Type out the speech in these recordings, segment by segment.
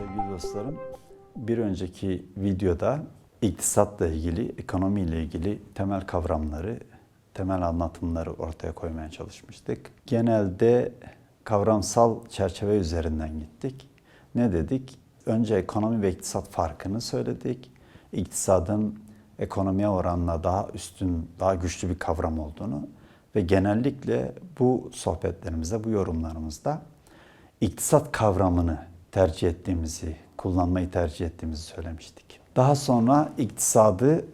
Sevgili dostlarım, bir önceki videoda iktisatla ilgili, ekonomiyle ilgili temel kavramları, temel anlatımları ortaya koymaya çalışmıştık. Genelde kavramsal çerçeve üzerinden gittik. Ne dedik? Önce ekonomi ve iktisat farkını söyledik. İktisadın ekonomiye oranla daha üstün, daha güçlü bir kavram olduğunu ve genellikle bu sohbetlerimizde, bu yorumlarımızda iktisat kavramını tercih ettiğimizi, kullanmayı tercih ettiğimizi söylemiştik. Daha sonra iktisadı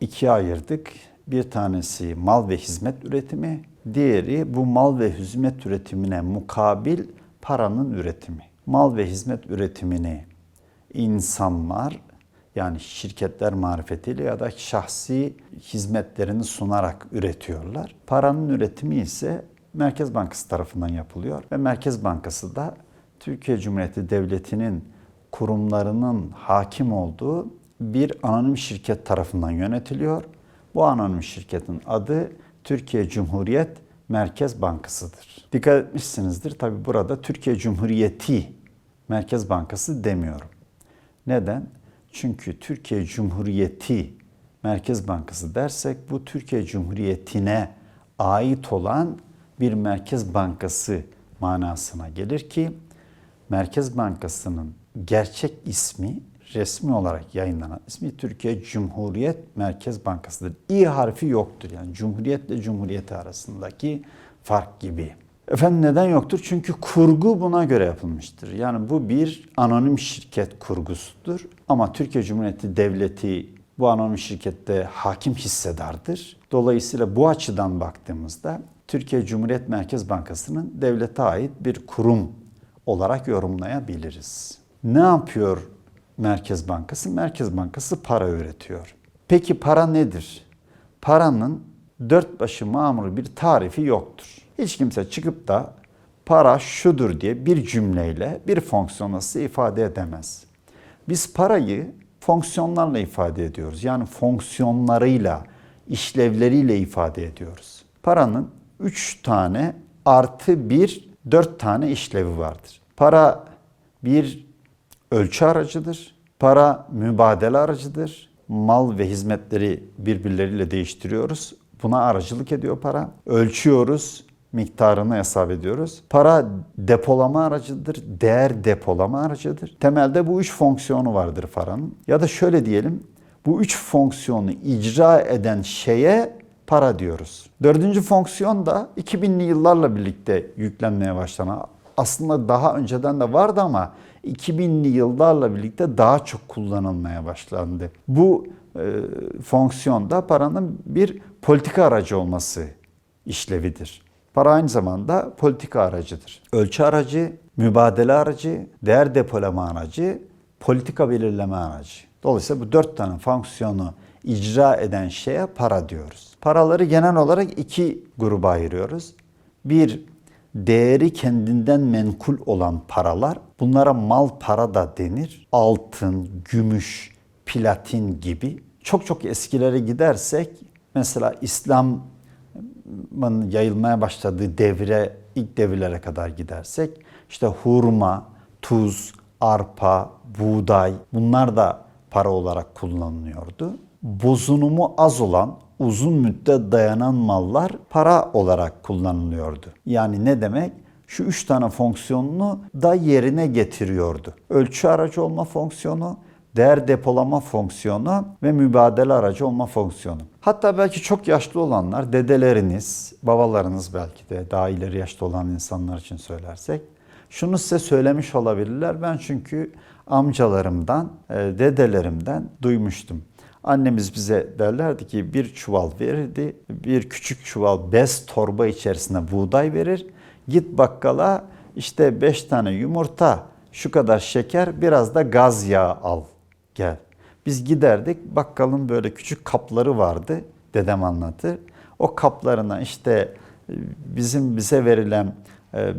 ikiye ayırdık. Bir tanesi mal ve hizmet üretimi, diğeri bu mal ve hizmet üretimine mukabil paranın üretimi. Mal ve hizmet üretimini insanlar yani şirketler marifetiyle ya da şahsi hizmetlerini sunarak üretiyorlar. Paranın üretimi ise Merkez Bankası tarafından yapılıyor ve Merkez Bankası da Türkiye Cumhuriyeti Devleti'nin kurumlarının hakim olduğu bir anonim şirket tarafından yönetiliyor. Bu anonim şirketin adı Türkiye Cumhuriyet Merkez Bankası'dır. Dikkat etmişsinizdir. Tabi burada Türkiye Cumhuriyeti Merkez Bankası demiyorum. Neden? Çünkü Türkiye Cumhuriyeti Merkez Bankası dersek bu Türkiye Cumhuriyeti'ne ait olan bir Merkez Bankası manasına gelir ki Merkez Bankası'nın gerçek ismi resmi olarak yayınlanan ismi Türkiye Cumhuriyet Merkez Bankası'dır. İ harfi yoktur. Yani Cumhuriyet ile Cumhuriyeti arasındaki fark gibi. Efendim neden yoktur? Çünkü kurgu buna göre yapılmıştır. Yani bu bir anonim şirket kurgusudur. Ama Türkiye Cumhuriyeti Devleti bu anonim şirkette hakim hissedardır. Dolayısıyla bu açıdan baktığımızda Türkiye Cumhuriyet Merkez Bankası'nın devlete ait bir kurum olarak yorumlayabiliriz. Ne yapıyor Merkez Bankası? Merkez Bankası para üretiyor. Peki para nedir? Paranın dört başı mamur bir tarifi yoktur. Hiç kimse çıkıp da para şudur diye bir cümleyle bir fonksiyonu ifade edemez. Biz parayı fonksiyonlarla ifade ediyoruz. Yani fonksiyonlarıyla, işlevleriyle ifade ediyoruz. Paranın 3 tane artı 1, 4 tane işlevi vardır. Para bir ölçü aracıdır. Para mübadele aracıdır. Mal ve hizmetleri birbirleriyle değiştiriyoruz. Buna aracılık ediyor para. Ölçüyoruz, miktarını hesap ediyoruz. Para depolama aracıdır, değer depolama aracıdır. Temelde bu üç fonksiyonu vardır paranın. Ya da şöyle diyelim, bu üç fonksiyonu icra eden şeye para diyoruz. Dördüncü fonksiyon da 2000'li yıllarla birlikte yüklenmeye başlanan aslında daha önceden de vardı ama 2000'li yıllarla birlikte daha çok kullanılmaya başlandı. Bu e, fonksiyonda paranın bir politika aracı olması işlevidir. Para aynı zamanda politika aracıdır. Ölçü aracı, mübadele aracı, değer depolama aracı, politika belirleme aracı. Dolayısıyla bu dört tane fonksiyonu icra eden şeye para diyoruz. Paraları genel olarak iki gruba ayırıyoruz. Bir, değeri kendinden menkul olan paralar. Bunlara mal para da denir. Altın, gümüş, platin gibi. Çok çok eskilere gidersek mesela İslam'ın yayılmaya başladığı devre, ilk devirlere kadar gidersek işte hurma, tuz, arpa, buğday bunlar da para olarak kullanılıyordu. Bozunumu az olan uzun müddet dayanan mallar para olarak kullanılıyordu. Yani ne demek? Şu üç tane fonksiyonunu da yerine getiriyordu. Ölçü aracı olma fonksiyonu, değer depolama fonksiyonu ve mübadele aracı olma fonksiyonu. Hatta belki çok yaşlı olanlar, dedeleriniz, babalarınız belki de daha ileri yaşta olan insanlar için söylersek, şunu size söylemiş olabilirler. Ben çünkü amcalarımdan, dedelerimden duymuştum. Annemiz bize derlerdi ki bir çuval verirdi. Bir küçük çuval bez torba içerisinde buğday verir. Git bakkala işte beş tane yumurta, şu kadar şeker, biraz da gaz yağı al gel. Biz giderdik bakkalın böyle küçük kapları vardı dedem anlatır. O kaplarına işte bizim bize verilen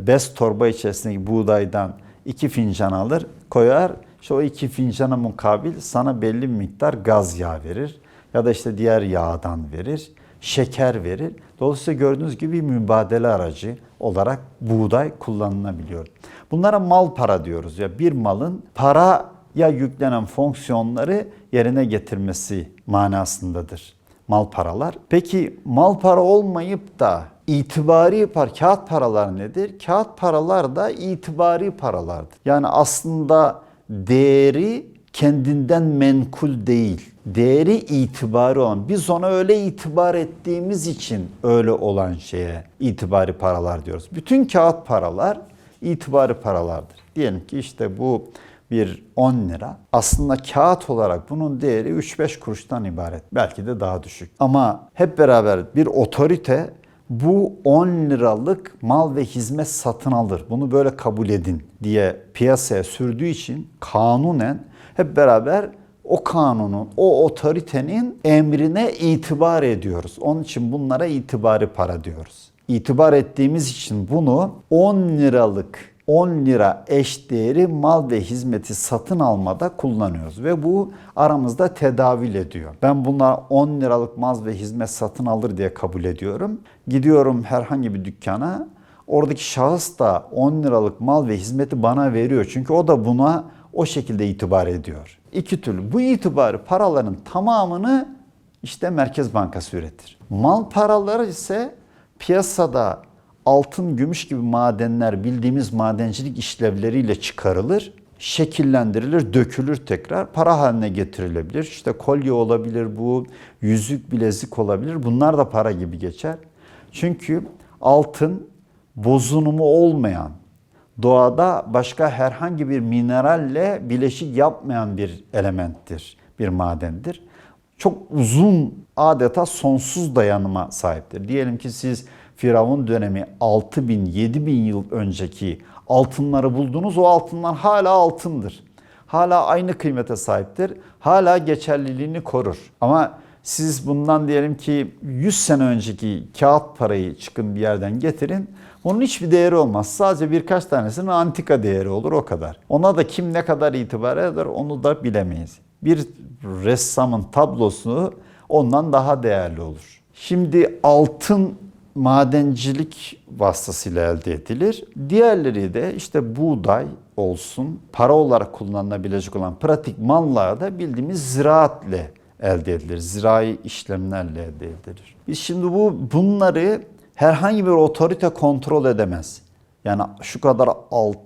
bez torba içerisindeki buğdaydan iki fincan alır koyar işte o iki fincana mukabil sana belli bir miktar gaz yağı verir ya da işte diğer yağdan verir, şeker verir. Dolayısıyla gördüğünüz gibi mübadele aracı olarak buğday kullanılabiliyor. Bunlara mal para diyoruz ya. Bir malın paraya yüklenen fonksiyonları yerine getirmesi manasındadır mal paralar. Peki mal para olmayıp da itibari par kağıt paralar nedir? Kağıt paralar da itibari paralardır. Yani aslında değeri kendinden menkul değil. Değeri itibarı olan. Biz ona öyle itibar ettiğimiz için öyle olan şeye itibari paralar diyoruz. Bütün kağıt paralar itibari paralardır. Diyelim ki işte bu bir 10 lira. Aslında kağıt olarak bunun değeri 3-5 kuruştan ibaret. Belki de daha düşük. Ama hep beraber bir otorite bu 10 liralık mal ve hizmet satın alır. Bunu böyle kabul edin diye piyasaya sürdüğü için kanunen hep beraber o kanunun, o otoritenin emrine itibar ediyoruz. Onun için bunlara itibari para diyoruz. İtibar ettiğimiz için bunu 10 liralık 10 lira eş değeri mal ve hizmeti satın almada kullanıyoruz ve bu aramızda tedavül ediyor. Ben bunlar 10 liralık mal ve hizmet satın alır diye kabul ediyorum. Gidiyorum herhangi bir dükkana oradaki şahıs da 10 liralık mal ve hizmeti bana veriyor. Çünkü o da buna o şekilde itibar ediyor. İki türlü. Bu itibarı paraların tamamını işte Merkez Bankası üretir. Mal paraları ise piyasada altın, gümüş gibi madenler bildiğimiz madencilik işlevleriyle çıkarılır, şekillendirilir, dökülür tekrar, para haline getirilebilir. İşte kolye olabilir bu, yüzük, bilezik olabilir. Bunlar da para gibi geçer. Çünkü altın bozunumu olmayan, doğada başka herhangi bir mineralle bileşik yapmayan bir elementtir, bir madendir. Çok uzun, adeta sonsuz dayanıma sahiptir. Diyelim ki siz Firavun dönemi 6000 7000 yıl önceki altınları buldunuz. O altınlar hala altındır. Hala aynı kıymete sahiptir. Hala geçerliliğini korur. Ama siz bundan diyelim ki 100 sene önceki kağıt parayı çıkın bir yerden getirin. Onun hiçbir değeri olmaz. Sadece birkaç tanesinin antika değeri olur o kadar. Ona da kim ne kadar itibar eder onu da bilemeyiz. Bir ressamın tablosu ondan daha değerli olur. Şimdi altın madencilik vasıtasıyla elde edilir. Diğerleri de işte buğday olsun, para olarak kullanılabilecek olan pratik mallar da bildiğimiz ziraatle elde edilir. Zirai işlemlerle elde edilir. Biz şimdi bu bunları herhangi bir otorite kontrol edemez. Yani şu kadar alt,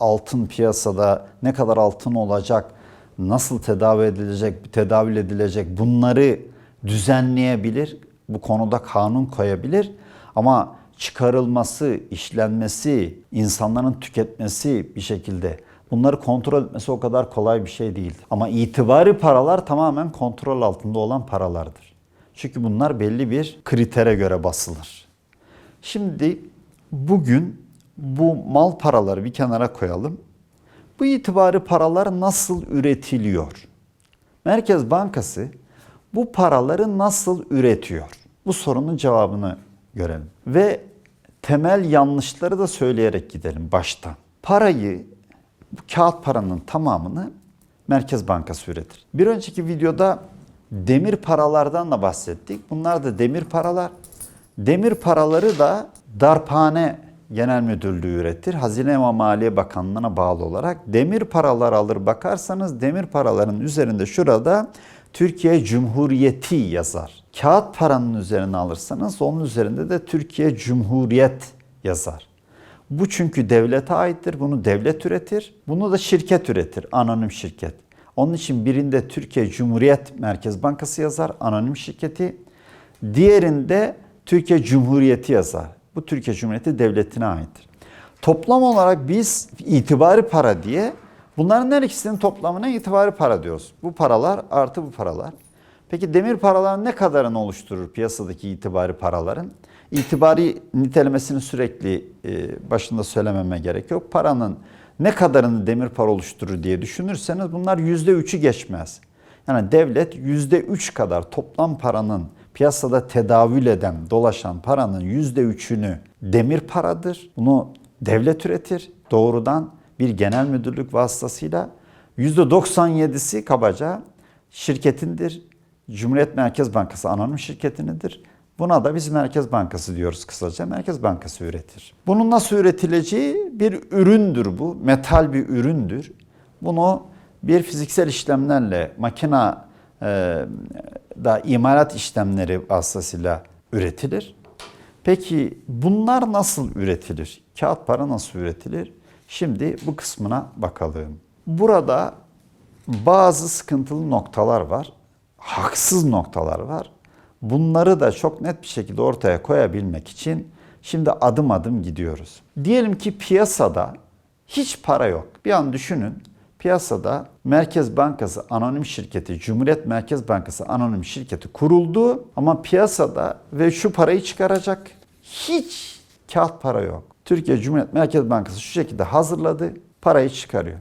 altın piyasada ne kadar altın olacak, nasıl tedavi edilecek, tedavül edilecek bunları düzenleyebilir. Bu konuda kanun koyabilir ama çıkarılması, işlenmesi, insanların tüketmesi bir şekilde bunları kontrol etmesi o kadar kolay bir şey değil. Ama itibari paralar tamamen kontrol altında olan paralardır. Çünkü bunlar belli bir kritere göre basılır. Şimdi bugün bu mal paraları bir kenara koyalım. Bu itibari paralar nasıl üretiliyor? Merkez Bankası bu paraları nasıl üretiyor? Bu sorunun cevabını görelim. Ve temel yanlışları da söyleyerek gidelim baştan. Parayı, bu kağıt paranın tamamını Merkez Bankası üretir. Bir önceki videoda demir paralardan da bahsettik. Bunlar da demir paralar. Demir paraları da Darphane Genel Müdürlüğü üretir. Hazine ve Maliye Bakanlığı'na bağlı olarak demir paralar alır bakarsanız demir paraların üzerinde şurada Türkiye Cumhuriyeti yazar. Kağıt paranın üzerine alırsanız onun üzerinde de Türkiye Cumhuriyet yazar. Bu çünkü devlete aittir. Bunu devlet üretir. Bunu da şirket üretir. Anonim şirket. Onun için birinde Türkiye Cumhuriyet Merkez Bankası yazar. Anonim şirketi. Diğerinde Türkiye Cumhuriyeti yazar. Bu Türkiye Cumhuriyeti devletine aittir. Toplam olarak biz itibari para diye bunların her ikisinin toplamına itibari para diyoruz. Bu paralar artı bu paralar. Peki demir paralar ne kadarını oluşturur piyasadaki itibari paraların? İtibari nitelemesini sürekli e, başında söylememe gerek yok. Paranın ne kadarını demir para oluşturur diye düşünürseniz bunlar yüzde üçü geçmez. Yani devlet yüzde üç kadar toplam paranın piyasada tedavül eden, dolaşan paranın yüzde üçünü demir paradır. Bunu devlet üretir doğrudan bir genel müdürlük vasıtasıyla. Yüzde 97'si kabaca şirketindir. Cumhuriyet Merkez Bankası anonim şirketinidir. Buna da biz Merkez Bankası diyoruz kısaca. Merkez Bankası üretir. Bunun nasıl üretileceği bir üründür bu. Metal bir üründür. Bunu bir fiziksel işlemlerle makina e, da imalat işlemleri vasıtasıyla üretilir. Peki bunlar nasıl üretilir? Kağıt para nasıl üretilir? Şimdi bu kısmına bakalım. Burada bazı sıkıntılı noktalar var. Haksız noktalar var. Bunları da çok net bir şekilde ortaya koyabilmek için şimdi adım adım gidiyoruz. Diyelim ki piyasada hiç para yok. Bir an düşünün. Piyasada Merkez Bankası Anonim Şirketi, Cumhuriyet Merkez Bankası Anonim Şirketi kuruldu ama piyasada ve şu parayı çıkaracak hiç kağıt para yok. Türkiye Cumhuriyet Merkez Bankası şu şekilde hazırladı, parayı çıkarıyor.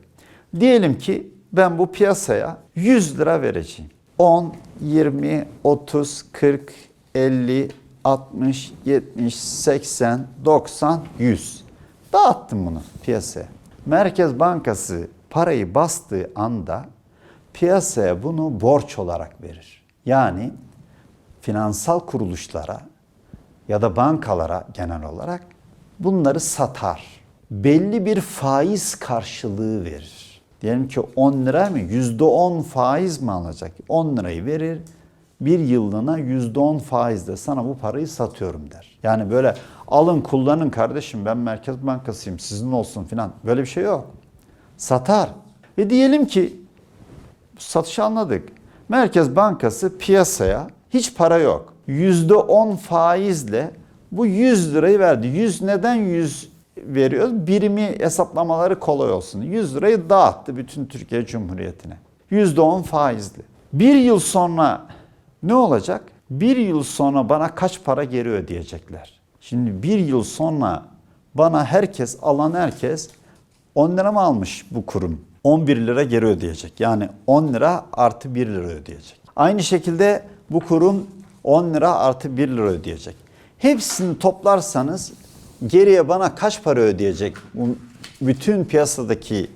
Diyelim ki ben bu piyasaya 100 lira vereceğim. 10, 20, 30, 40, 50, 60, 70, 80, 90, 100. Dağıttım bunu piyasaya. Merkez Bankası parayı bastığı anda piyasaya bunu borç olarak verir. Yani finansal kuruluşlara ya da bankalara genel olarak bunları satar. Belli bir faiz karşılığı verir. Diyelim ki 10 lira mı? %10 faiz mi alacak? 10 lirayı verir. Bir yıllığına %10 faizle sana bu parayı satıyorum der. Yani böyle alın kullanın kardeşim ben Merkez Bankasıyım sizin olsun filan. Böyle bir şey yok. Satar. Ve diyelim ki satışı anladık. Merkez Bankası piyasaya hiç para yok. %10 faizle bu 100 lirayı verdi. 100 neden 100 veriyoruz? Birimi hesaplamaları kolay olsun. 100 lirayı dağıttı bütün Türkiye Cumhuriyeti'ne. %10 faizli. Bir yıl sonra ne olacak? Bir yıl sonra bana kaç para geri ödeyecekler? Şimdi bir yıl sonra bana herkes, alan herkes 10 lira mı almış bu kurum? 11 lira geri ödeyecek. Yani 10 lira artı 1 lira ödeyecek. Aynı şekilde bu kurum 10 lira artı 1 lira ödeyecek. Hepsini toplarsanız geriye bana kaç para ödeyecek? Bütün piyasadaki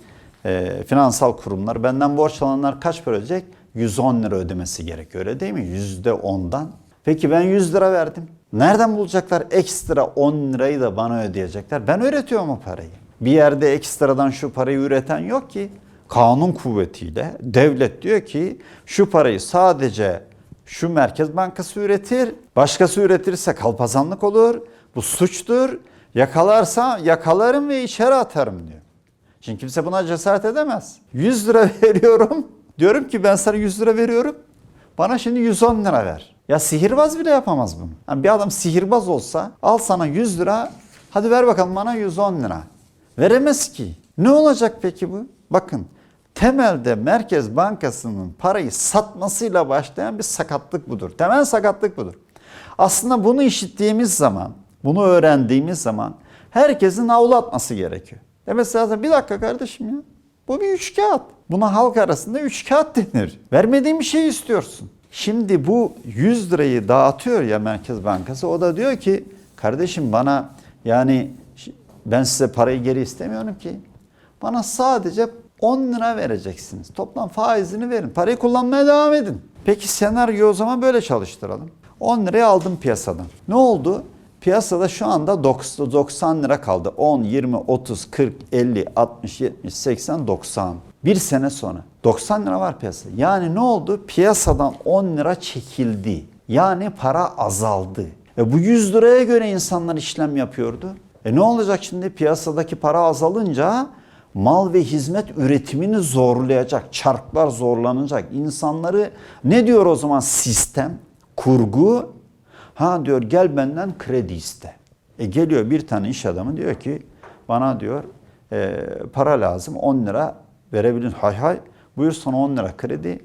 e, finansal kurumlar benden borç alanlar kaç para ödeyecek? 110 lira ödemesi gerekiyor öyle değil mi? %10'dan. Peki ben 100 lira verdim. Nereden bulacaklar ekstra 10 lirayı da bana ödeyecekler? Ben üretiyorum o parayı. Bir yerde ekstradan şu parayı üreten yok ki. Kanun kuvvetiyle devlet diyor ki şu parayı sadece şu Merkez Bankası üretir. Başkası üretirse kalpazanlık olur. Bu suçtur. Yakalarsa yakalarım ve içeri atarım diyor. Şimdi kimse buna cesaret edemez. 100 lira veriyorum. Diyorum ki ben sana 100 lira veriyorum. Bana şimdi 110 lira ver. Ya sihirbaz bile yapamaz bunu. Yani bir adam sihirbaz olsa al sana 100 lira. Hadi ver bakalım bana 110 lira. Veremez ki. Ne olacak peki bu? Bakın temelde Merkez Bankası'nın parayı satmasıyla başlayan bir sakatlık budur. Temel sakatlık budur. Aslında bunu işittiğimiz zaman, bunu öğrendiğimiz zaman herkesin havlu gerekiyor. Demesi lazım bir dakika kardeşim ya. Bu bir üç kağıt. Buna halk arasında üç kağıt denir. Vermediğin bir şey istiyorsun. Şimdi bu 100 lirayı dağıtıyor ya Merkez Bankası. O da diyor ki kardeşim bana yani ben size parayı geri istemiyorum ki. Bana sadece 10 lira vereceksiniz. Toplam faizini verin. Parayı kullanmaya devam edin. Peki senaryo o zaman böyle çalıştıralım. 10 liraya aldım piyasadan. Ne oldu? Piyasada şu anda 90 lira kaldı. 10, 20, 30, 40, 50, 60, 70, 80, 90. Bir sene sonra 90 lira var piyasada. Yani ne oldu? Piyasadan 10 lira çekildi. Yani para azaldı. E bu 100 liraya göre insanlar işlem yapıyordu. E ne olacak şimdi piyasadaki para azalınca mal ve hizmet üretimini zorlayacak, çarklar zorlanacak. İnsanları ne diyor o zaman sistem, kurgu? Ha diyor gel benden kredi iste. E geliyor bir tane iş adamı diyor ki bana diyor e, para lazım 10 lira verebilin. Hay hay buyur sana 10 lira kredi.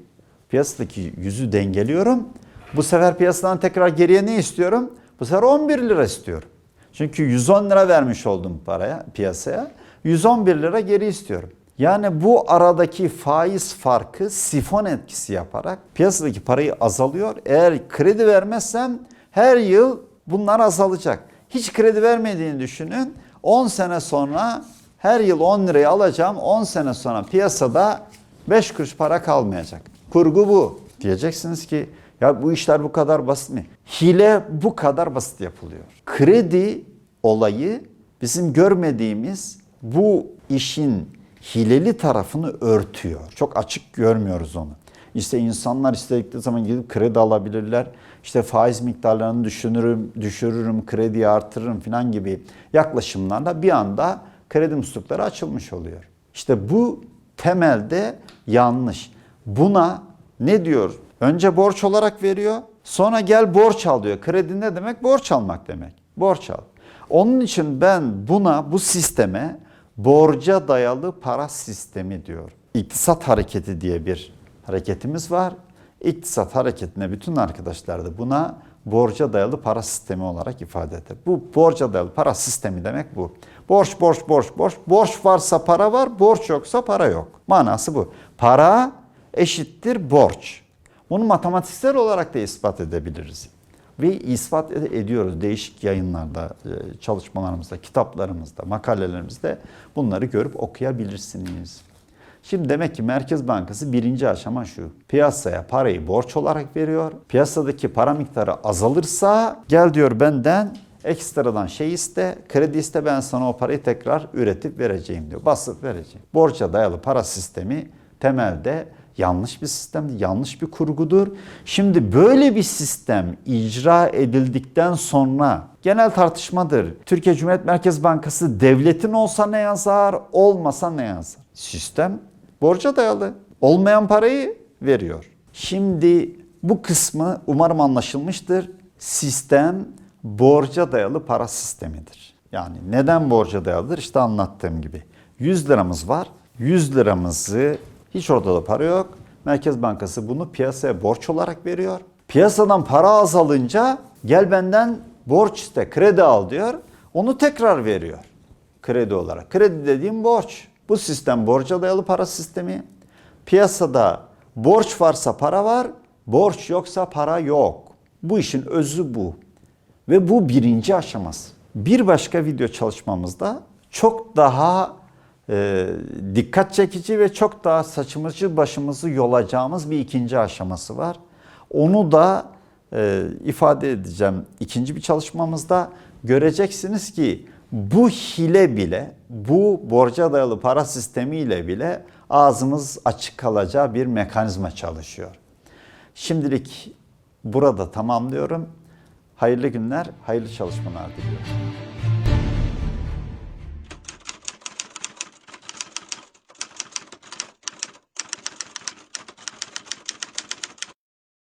Piyasadaki yüzü dengeliyorum. Bu sefer piyasadan tekrar geriye ne istiyorum? Bu sefer 11 lira istiyorum. Çünkü 110 lira vermiş oldum paraya, piyasaya. 111 lira geri istiyorum. Yani bu aradaki faiz farkı sifon etkisi yaparak piyasadaki parayı azalıyor. Eğer kredi vermezsem her yıl bunlar azalacak. Hiç kredi vermediğini düşünün. 10 sene sonra her yıl 10 lirayı alacağım. 10 sene sonra piyasada 5 kuruş para kalmayacak. Kurgu bu. Diyeceksiniz ki ya bu işler bu kadar basit mi? Hile bu kadar basit yapılıyor. Kredi olayı bizim görmediğimiz bu işin hileli tarafını örtüyor. Çok açık görmüyoruz onu. İşte insanlar istedikleri zaman gidip kredi alabilirler. İşte faiz miktarlarını düşürürüm, düşürürüm, krediyi artırırım falan gibi yaklaşımlarla bir anda kredi muslukları açılmış oluyor. İşte bu temelde yanlış. Buna ne diyor? Önce borç olarak veriyor. Sonra gel borç al diyor. Kredi ne demek? Borç almak demek. Borç al. Onun için ben buna, bu sisteme borca dayalı para sistemi diyor. İktisat hareketi diye bir hareketimiz var. İktisat hareketine bütün arkadaşlar da buna borca dayalı para sistemi olarak ifade eder. Bu borca dayalı para sistemi demek bu. Borç, borç, borç, borç. Borç varsa para var, borç yoksa para yok. Manası bu. Para eşittir borç. Bunu matematiksel olarak da ispat edebiliriz. Ve ispat ed- ediyoruz değişik yayınlarda, e, çalışmalarımızda, kitaplarımızda, makalelerimizde bunları görüp okuyabilirsiniz. Şimdi demek ki Merkez Bankası birinci aşama şu. Piyasaya parayı borç olarak veriyor. Piyasadaki para miktarı azalırsa gel diyor benden ekstradan şey iste, kredi iste ben sana o parayı tekrar üretip vereceğim diyor. Basıp vereceğim. Borca dayalı para sistemi temelde yanlış bir sistemdir, yanlış bir kurgudur. Şimdi böyle bir sistem icra edildikten sonra genel tartışmadır. Türkiye Cumhuriyet Merkez Bankası devletin olsa ne yazar, olmasa ne yazar? Sistem borca dayalı. Olmayan parayı veriyor. Şimdi bu kısmı umarım anlaşılmıştır. Sistem borca dayalı para sistemidir. Yani neden borca dayalıdır? İşte anlattığım gibi. 100 liramız var. 100 liramızı hiç ortada para yok. Merkez Bankası bunu piyasaya borç olarak veriyor. Piyasadan para azalınca gel benden borç iste, kredi al diyor. Onu tekrar veriyor kredi olarak. Kredi dediğim borç. Bu sistem borca dayalı para sistemi. Piyasada borç varsa para var, borç yoksa para yok. Bu işin özü bu. Ve bu birinci aşaması. Bir başka video çalışmamızda çok daha e, dikkat çekici ve çok daha saçımızı başımızı yolacağımız bir ikinci aşaması var. Onu da e, ifade edeceğim ikinci bir çalışmamızda. Göreceksiniz ki bu hile bile, bu borca dayalı para sistemiyle bile ağzımız açık kalacağı bir mekanizma çalışıyor. Şimdilik burada tamamlıyorum. Hayırlı günler, hayırlı çalışmalar diliyorum.